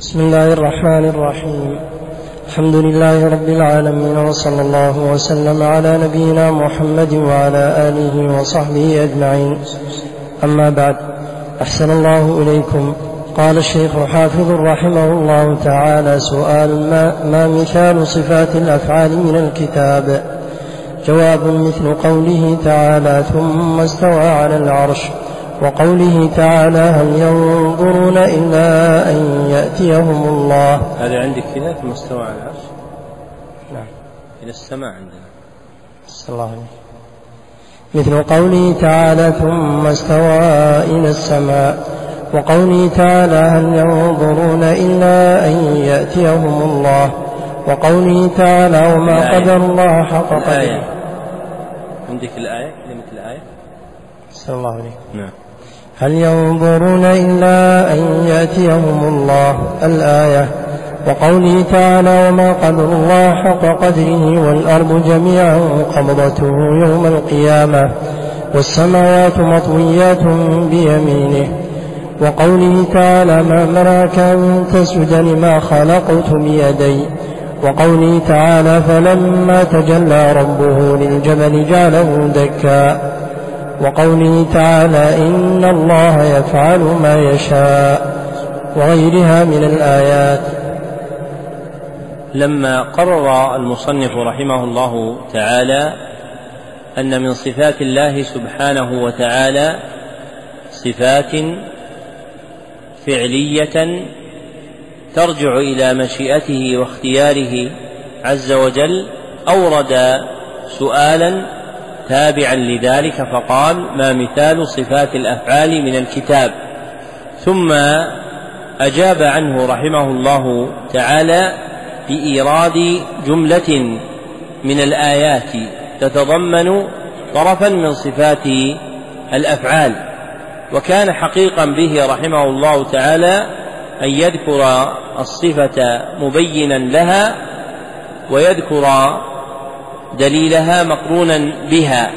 بسم الله الرحمن الرحيم. الحمد لله رب العالمين وصلى الله وسلم على نبينا محمد وعلى آله وصحبه أجمعين. أما بعد أحسن الله إليكم. قال الشيخ حافظ رحمه الله تعالى سؤال ما, ما مثال صفات الأفعال من الكتاب؟ جواب مثل قوله تعالى ثم استوى على العرش وقوله تعالى هل ينظرون إلا أن يأتيهم الله. هذا عندك كذا ثم استوى على العرش؟ نعم. إلى السماء عندنا. صلى الله عليه مثل قوله تعالى ثم استوى إلى السماء. وقوله تعالى هل ينظرون إلا أن يأتيهم الله. وقوله تعالى وما. قدر الله حق قدره. عندك الآية؟ كلمة الآية؟ صلى الله عليه نعم. هل ينظرون إلا أن يأتيهم الله الآية؟ وقوله تعالى وما قدر الله حق قدره والأرض جميعا قبضته يوم القيامة والسماوات مطويات بيمينه. وقوله تعالى ما منعك أن تسجد لما خلقت بيدي. وقوله تعالى فلما تجلى ربه للجبل جعله دكا وقوله تعالى إن الله يفعل ما يشاء وغيرها من الآيات لما قرر المصنف رحمه الله تعالى أن من صفات الله سبحانه وتعالى صفات فعلية ترجع إلى مشيئته واختياره عز وجل أورد سؤالا تابعا لذلك فقال ما مثال صفات الأفعال من الكتاب؟ ثم أجاب عنه رحمه الله تعالى بإيراد جملة من الآيات تتضمن طرفا من صفات الأفعال وكان حقيقا به رحمه الله تعالى أن يذكر الصفة مبينا لها ويذكر دليلها مقرونا بها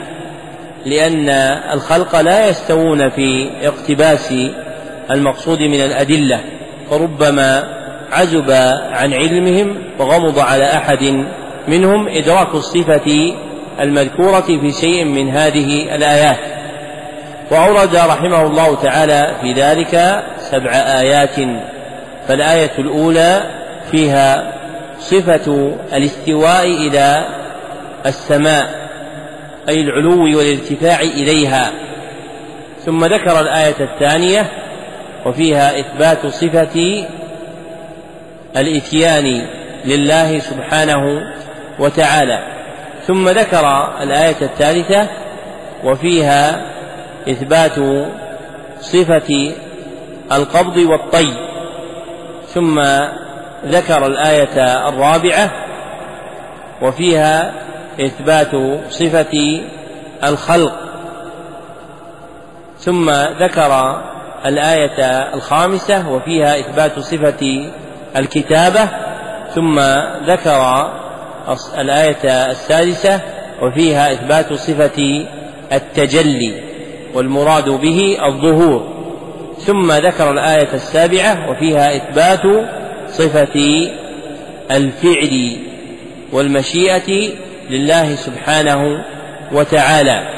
لأن الخلق لا يستوون في اقتباس المقصود من الأدلة فربما عزب عن علمهم وغمض على أحد منهم إدراك الصفة المذكورة في شيء من هذه الآيات. وأورد رحمه الله تعالى في ذلك سبع آيات فالآية الأولى فيها صفة الاستواء إلى السماء أي العلو والارتفاع إليها. ثم ذكر الآية الثانية وفيها إثبات صفة الإتيان لله سبحانه وتعالى. ثم ذكر الآية الثالثة وفيها إثبات صفة القبض والطي. ثم ذكر الآية الرابعة وفيها إثبات صفة الخلق. ثم ذكر الآية الخامسة وفيها إثبات صفة الكتابة. ثم ذكر الآية السادسة وفيها إثبات صفة التجلي والمراد به الظهور. ثم ذكر الآية السابعة وفيها إثبات صفة الفعل والمشيئة لله سبحانه وتعالى.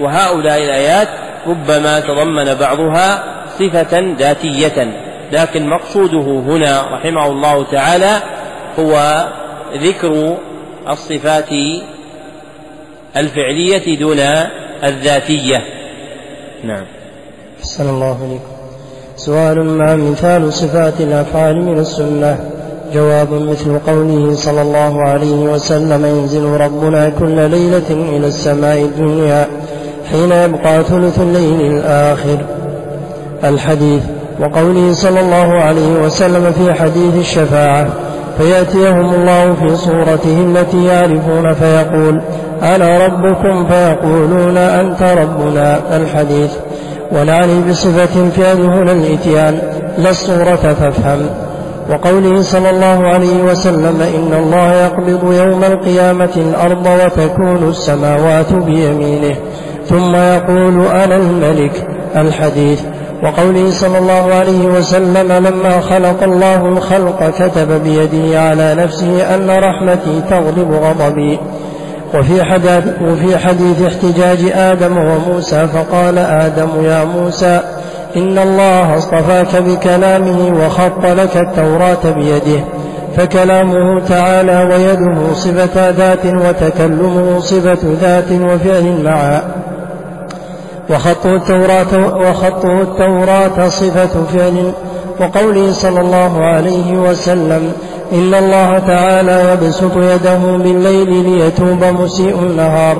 وهؤلاء الآيات ربما تضمن بعضها صفة ذاتية لكن مقصوده هنا رحمه الله تعالى هو ذكر الصفات الفعلية دون الذاتية. نعم. أحسن الله إليكم. سؤال ما مثال صفات الأفعال من السنة؟ جواب مثل قوله صلى الله عليه وسلم ينزل ربنا كل ليلة إلى السماء الدنيا حين يبقى ثلث الليل الآخر. الحديث. وقوله صلى الله عليه وسلم في حديث الشفاعة فيأتيهم الله في صورته التي يعرفون فيقول أنا ربكم؟ فيقولون أنت ربنا. الحديث. ونعني بصفة فيها دون الإتيان لا الصورة فافهم. وقوله صلى الله عليه وسلم إن الله يقبض يوم القيامة الأرض وتكون السماوات بيمينه ثم يقول أنا الملك الحديث. وقوله صلى الله عليه وسلم لما خلق الله الخلق كتب بيده على نفسه أن رحمتي تغلب غضبي. وفي حديث, وفي حديث احتجاج آدم وموسى فقال آدم يا موسى إن الله اصطفاك بكلامه وخط لك التوراة بيده فكلامه تعالى ويده صفة ذات وتكلمه صفة ذات وفعل معا وخطه التوراة وخطه التوراة صفة فعل وقوله صلى الله عليه وسلم إن الله تعالى يبسط يده بالليل ليتوب مسيء النهار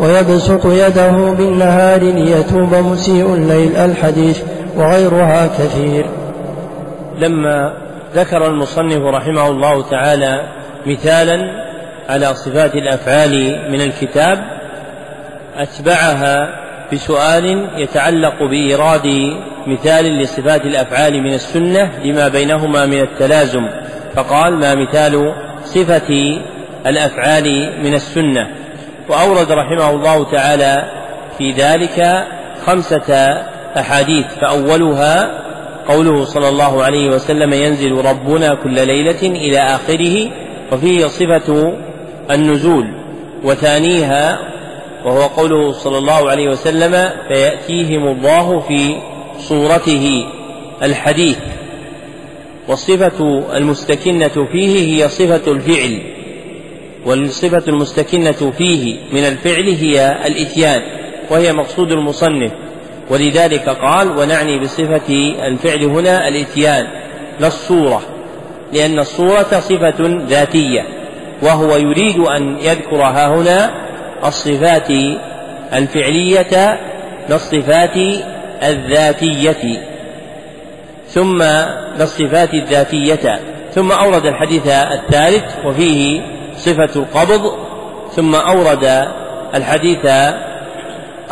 ويبسط يده بالنهار ليتوب مسيء الليل الحديث وغيرها كثير. لما ذكر المصنف رحمه الله تعالى مثالا على صفات الأفعال من الكتاب أتبعها بسؤال يتعلق بإيراد مثال لصفات الأفعال من السنة لما بينهما من التلازم فقال ما مثال صفة الأفعال من السنة؟ وأورد رحمه الله تعالى في ذلك خمسة أحاديث فأولها قوله صلى الله عليه وسلم ينزل ربنا كل ليلة إلى آخره وفيه صفة النزول وثانيها وهو قوله صلى الله عليه وسلم فيأتيهم الله في صورته الحديث. والصفة المستكنة فيه هي صفة الفعل والصفة المستكنة فيه من الفعل هي الإتيان وهي مقصود المصنف. ولذلك قال ونعني بصفة الفعل هنا الإتيان لا الصورة لأن الصورة صفة ذاتية وهو يريد أن يذكر ها هنا الصفات الفعلية للصفات الذاتية. ثم للصفات الذاتية ثم أورد الحديث الثالث وفيه صفة القبض ثم أورد الحديث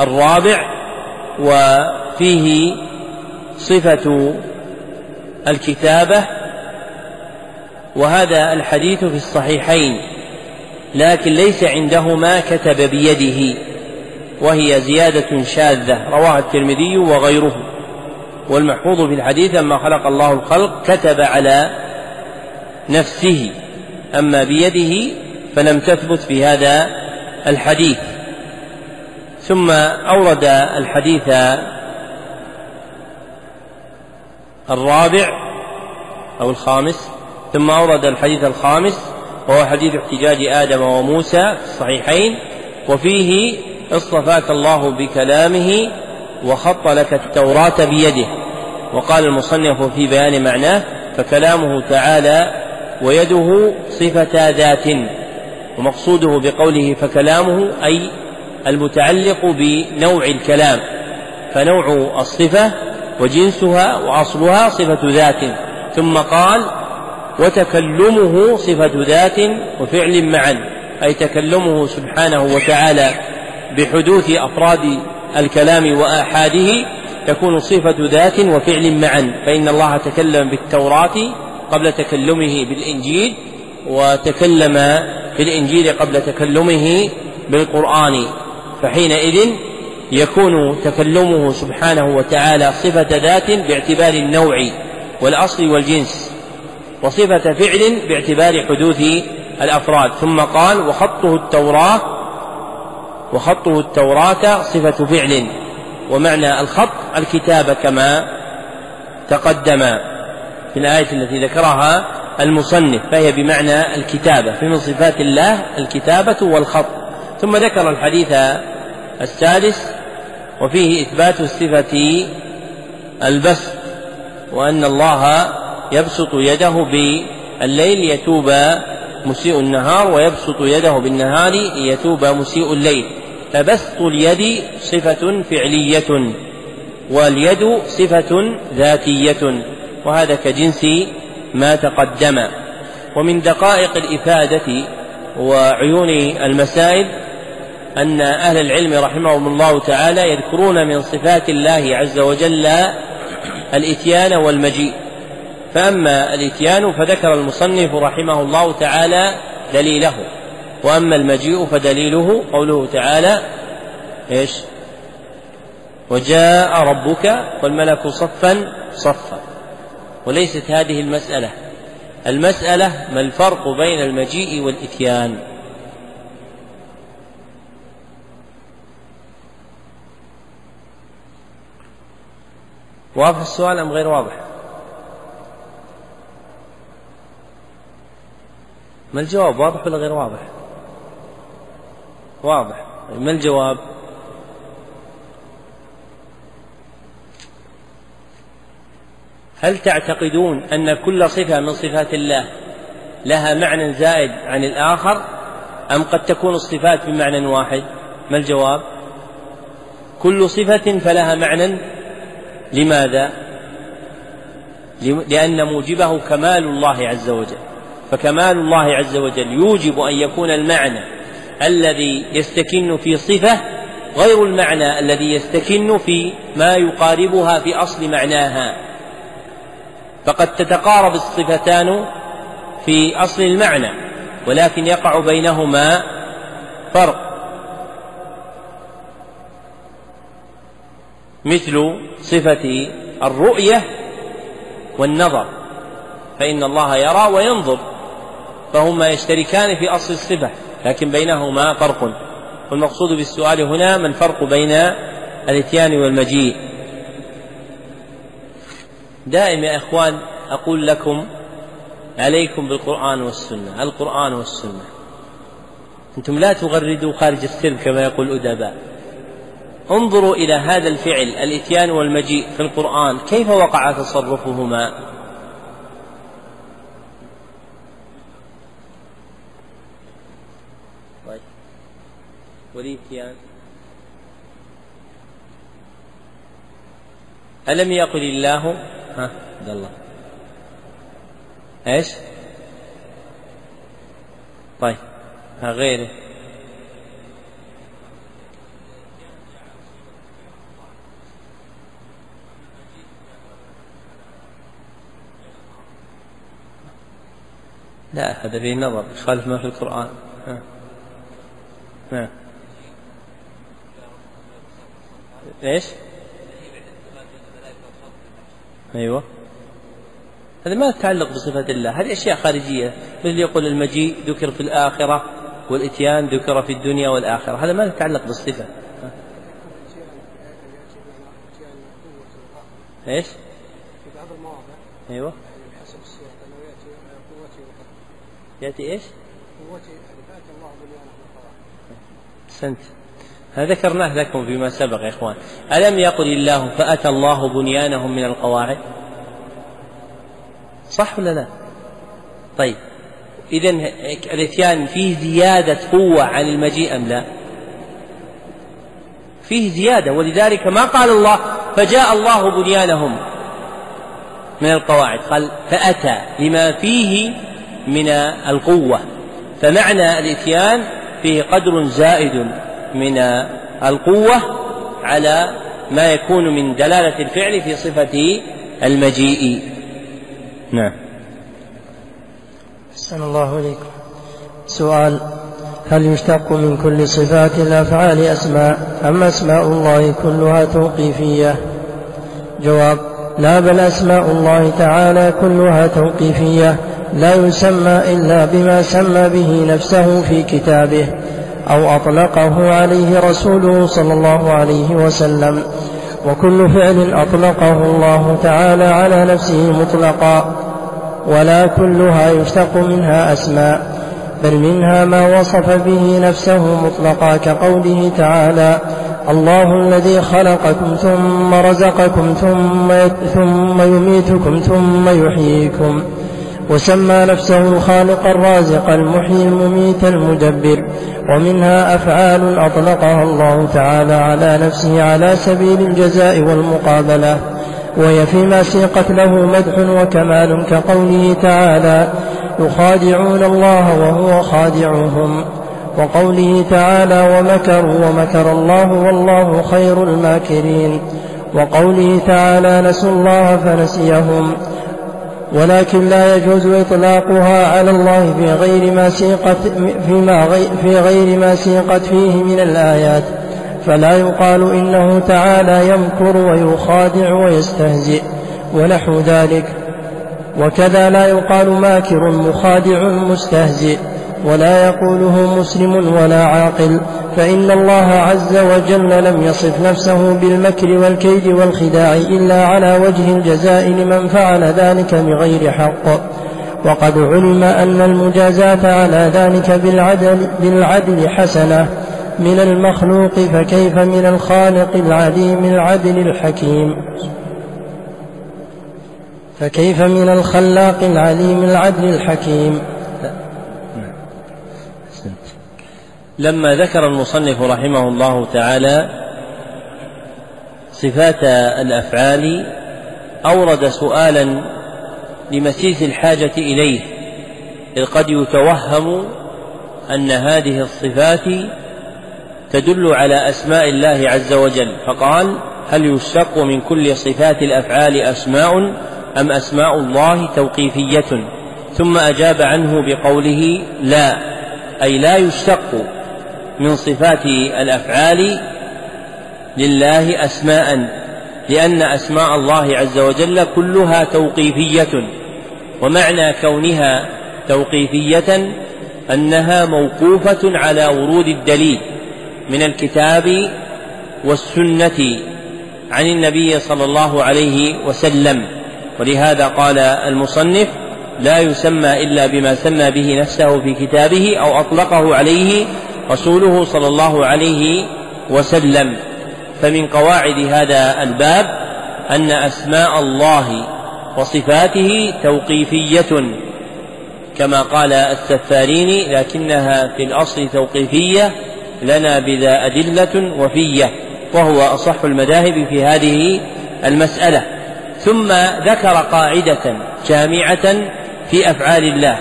الرابع وفيه صفة الكتابة وهذا الحديث في الصحيحين لكن ليس عندهما كتب بيده وهي زيادة شاذة رواها الترمذي وغيره. والمحفوظ في الحديث لما خلق الله الخلق كتب على نفسه أما بيده فلم تثبت في هذا الحديث. ثم أورد الحديث الرابع أو الخامس ثم أورد الحديث الخامس وهو حديث احتجاج آدم وموسى في الصحيحين وفيه اصطفاك الله بكلامه وخط لك التوراة بيده. وقال المصنف في بيان معناه فكلامه تعالى ويده صفة ذات ومقصوده بقوله فكلامه أي المتعلق بنوع الكلام فنوع الصفة وجنسها وأصلها صفة ذات ثم قال وتكلمه صفة ذات وفعل معا أي تكلمه سبحانه وتعالى بحدوث أفراد الكلام وآحاده تكون صفة ذات وفعل معا فإن الله تكلم بالتوراة قبل تكلمه بالإنجيل وتكلم في الإنجيل قبل تكلمه بالقرآن. فحينئذ يكون تكلمه سبحانه وتعالى صفة ذات باعتبار النوع والأصل والجنس وصفة فعل باعتبار حدوث الأفراد ثم قال وخطه التوراة وخطه التوراة صفة فعل ومعنى الخط الكتابة كما تقدم في الآية التي ذكرها المصنف فهي بمعنى الكتابة فمن صفات الله الكتابة والخط ثم ذكر الحديث السادس وفيه إثبات صفة البسط وأن الله يبسط يده بالليل ليتوب مسيء النهار ويبسط يده بالنهار ليتوب مسيء الليل. فبسط اليد صفة فعلية واليد صفة ذاتية وهذا كجنس ما تقدم. ومن دقائق الإفادة وعيون المسائل أن أهل العلم رحمهم الله تعالى يذكرون من صفات الله عز وجل الإتيان والمجيء. فأما الإتيان فذكر المصنف رحمه الله تعالى دليله وأما المجيء فدليله قوله تعالى إيش؟ وجاء ربك والملك صفا صفا. وليست هذه المسألة. المسألة ما الفرق بين المجيء والإتيان؟ واضح السؤال أم غير واضح؟ ما الجواب واضح ولا غير واضح؟ واضح. ما الجواب؟ هل تعتقدون أن كل صفة من صفات الله لها معنى زائد عن الآخر أم قد تكون الصفات بمعنى واحد؟ ما الجواب؟ كل صفة فلها معنى لماذا؟ لأن موجبه كمال الله عز وجل. فكمال الله عز وجل يوجب أن يكون المعنى الذي يستكن في صفة غير المعنى الذي يستكن في ما يقاربها في أصل معناها. فقد تتقارب الصفتان في أصل المعنى ولكن يقع بينهما فرق. مثل صفة الرؤية والنظر فإن الله يرى وينظر فهما يشتركان في أصل الصفة لكن بينهما فرق. والمقصود بالسؤال هنا ما الفرق بين الإتيان والمجيء؟ دائما يا إخوان أقول لكم عليكم بالقرآن والسنة القرآن والسنة. أنتم لا تغردوا خارج السلم كما يقول الأدباء. انظروا إلى هذا الفعل الإتيان والمجيء في القرآن كيف وقع تصرفهما؟ طيب. والإتيان؟ ألم يقل الله؟ ها عبد الله. إيش؟ طيب ها غيره. لا هذا فيه نظر يخالف ما في القرآن. ها. ها. إيش؟ أيوه. هذا ما يتعلق بصفة الله. هذه أشياء خارجية. مثل يقول المجيء ذكر في الآخرة والإتيان ذكر في الدنيا والآخرة. هذا ما يتعلق بالصفة. إيش؟ في بعض المواضع. أيوه. يأتي إيش؟ قوتي فاتي الله هذا ذكرناه لكم فيما سبق يا إخوان. ألم يقل الله فأتى الله بنيانهم من القواعد؟ صح ولا لا؟ طيب. إذا الإتيان فيه زيادة قوة عن المجيء أم لا؟ فيه زيادة ولذلك ما قال الله فجاء الله بنيانهم من القواعد. قال فأتى لما فيه من القوة. فمعنى الإتيان فيه قدر زائد من القوة على ما يكون من دلالة الفعل في صفة المجيء. نعم. أحسن الله إليكم سؤال هل يشتق من كل صفات الأفعال أسماء؟ أم أسماء الله كلها توقيفية؟ جواب لا بل أسماء الله تعالى كلها توقيفية. لا يسمى إلا بما سمى به نفسه في كتابه أو أطلقه عليه رسوله صلى الله عليه وسلم. وكل فعل أطلقه الله تعالى على نفسه مطلقا ولا كلها يشتق منها أسماء بل منها ما وصف به نفسه مطلقا كقوله تعالى الله الذي خلقكم ثم رزقكم ثم يميتكم ثم يحييكم وسمى نفسه الخالق الرازق المحيي المميت المدبر ومنها أفعال أطلقها الله تعالى على نفسه على سبيل الجزاء والمقابلة. وهي فيما سيقت له مدح وكمال كقوله تعالى يخادعون الله وهو خادعهم. وقوله تعالى ومكروا ومكر الله والله خير الماكرين. وقوله تعالى نسوا الله فنسيهم. ولكن لا يجوز إطلاقها على الله في غير ما سيقت فيما في غير ما سيقت فيه من الآيات. فلا يقال إنه تعالى يمكر ويخادع ويستهزئ ونحو ذلك. وكذا لا يقال ماكر مخادع مستهزئ. ولا يقوله مسلم ولا عاقل فإن الله عز وجل لم يصف نفسه بالمكر والكيد والخداع إلا على وجه الجزاء لمن فعل ذلك بغير حق. وقد علم أن المجازاة على ذلك بالعدل, بالعدل حسنة. من المخلوق فكيف من الخالق العليم العدل الحكيم؟ فكيف من الخلاق العليم العدل الحكيم؟ لما ذكر المصنف رحمه الله تعالى صفات الأفعال أورد سؤالا لمسيس الحاجة إليه إذ قد يتوهم أن هذه الصفات تدل على أسماء الله عز وجل فقال هل يشتق من كل صفات الأفعال أسماء أم أسماء الله توقيفية؟ ثم أجاب عنه بقوله لا أي لا يشتق من صفات الأفعال لله أسماء لأن أسماء الله عز وجل كلها توقيفية ومعنى كونها توقيفية أنها موقوفة على ورود الدليل من الكتاب والسنة عن النبي صلى الله عليه وسلم. ولهذا قال المصنف لا يسمى إلا بما سمى به نفسه في كتابه أو أطلقه عليه رسوله صلى الله عليه وسلم. فمن قواعد هذا الباب أن أسماء الله وصفاته توقيفية كما قال السفارين لكنها في الأصل توقيفية لنا بذا أدلة وفية وهو أصح المذاهب في هذه المسألة. ثم ذكر قاعدة جامعة في أفعال الله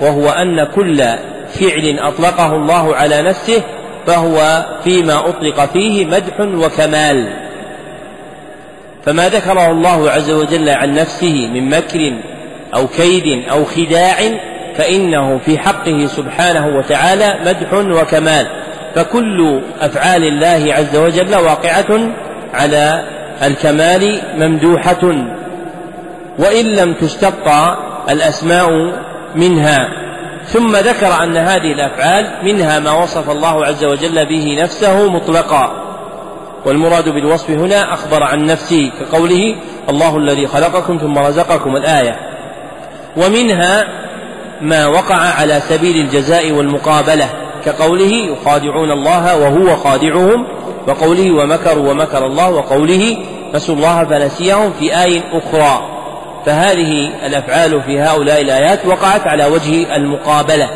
وهو أن كل فعل أطلقه الله على نفسه فهو فيما أطلق فيه مدح وكمال. فما ذكره الله عز وجل عن نفسه من مكر أو كيد أو خداع فإنه في حقه سبحانه وتعالى مدح وكمال. فكل أفعال الله عز وجل واقعة على الكمال ممدوحة وإن لم تشتق الأسماء منها. ثم ذكر أن هذه الأفعال منها ما وصف الله عز وجل به نفسه مطلقا. والمراد بالوصف هنا أخبر عن نفسه كقوله الله الذي خلقكم ثم رزقكم الآية. ومنها ما وقع على سبيل الجزاء والمقابلة كقوله يخادعون الله وهو خادعهم وقوله ومكروا ومكر الله وقوله نسوا الله فنسيهم في آي أخرى. فهذه الأفعال في هؤلاء الآيات وقعت على وجه المقابلة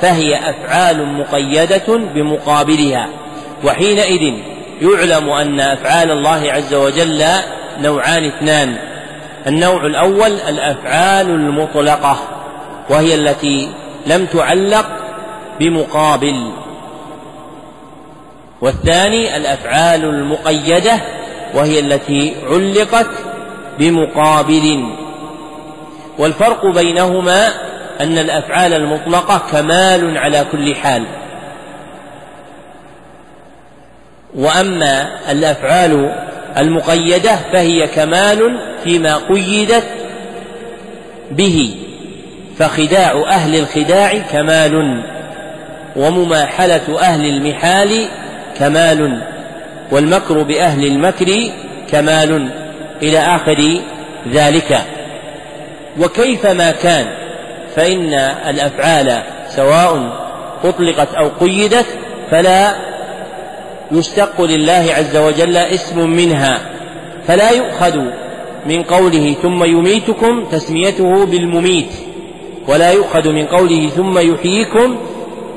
فهي أفعال مقيدة بمقابلها وحينئذ يعلم أن أفعال الله عز وجل نوعان اثنان النوع الأول الأفعال المطلقة وهي التي لم تعلق بمقابل والثاني الأفعال المقيدة وهي التي علقت بمقابل. والفرق بينهما أن الأفعال المطلقة كمال على كل حال. وأما الأفعال المقيدة فهي كمال فيما قيدت به فخداع أهل الخداع كمال ومماحلة أهل المحال كمال والمكر بأهل المكر كمال. إلى آخر ذلك. وكيفما كان فإن الأفعال سواء أطلقت أو قيدت فلا يشتق لله عز وجل اسم منها فلا يؤخذ من قوله ثم يميتكم تسميته بالمميت ولا يؤخذ من قوله ثم يحييكم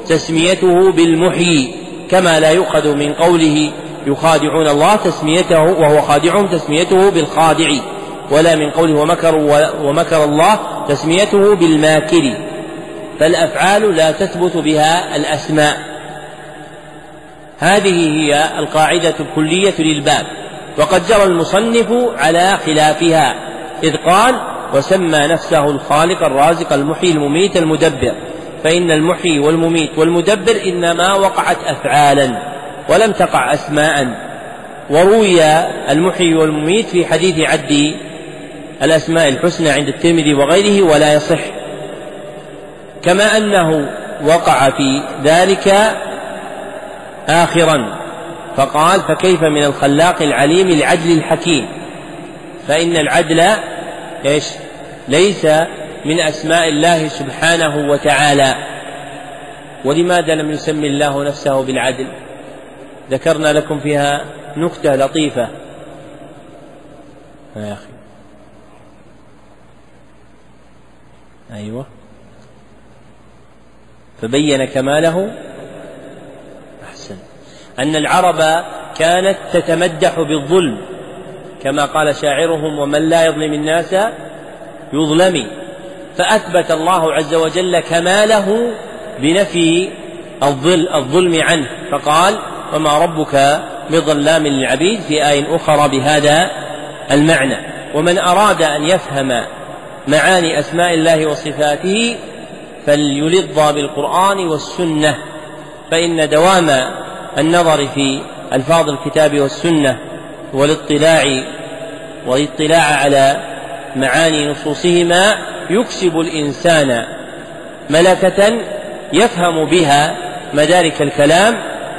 تسميته بالمحيي كما لا يؤخذ من قوله يخادعون الله تسميته وهو خادعهم تسميته بالخادع ولا من قوله ومكروا ومكر الله تسميته بالماكر. فالأفعال لا تثبت بها الأسماء. هذه هي القاعدة الكلية للباب. وقد جرى المصنف على خلافها إذ قال وسمى نفسه الخالق الرازق المحيي المميت المدبر. فإن المحيي والمميت والمدبر إنما وقعت افعالا ولم تقع أسماء. وروي المحيي والمميت في حديث عد الأسماء الحسنى عند الترمذي وغيره ولا يصح. كما أنه وقع في ذلك آخرا فقال فكيف من الخلاق العليم العدل الحكيم؟ فإن العدل إيش؟ ليس من أسماء الله سبحانه وتعالى. ولماذا لم يسمي الله نفسه بالعدل؟ ذكرنا لكم فيها نكتة لطيفة. يا أخي. أيوه. فبين كماله. أحسن. أن العرب كانت تتمدح بالظلم كما قال شاعرهم ومن لا يظلم الناس يظلم فأثبت الله عز وجل كماله بنفي الظلم عنه. فقال وما ربك بظلام للعبيد في آية أخرى بهذا المعنى ومن أراد أن يفهم معاني أسماء الله وصفاته فليلظ بالقرآن والسنة فإن دوام النظر في ألفاظ الكتاب والسنة والاطلاع والاطلاع على معاني نصوصهما يكسب الإنسان ملكة يفهم بها مدارك الكلام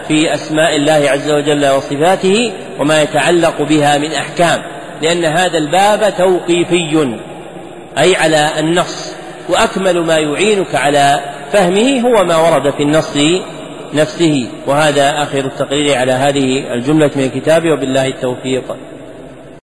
في أسماء الله عز وجل وصفاته وما يتعلق بها من أحكام لأن هذا الباب توقيفي. أي على النص وأكمل ما يعينك على فهمه هو ما ورد في النص نفسه. وهذا آخر التقرير على هذه الجملة من الكتاب وبالله التوفيق.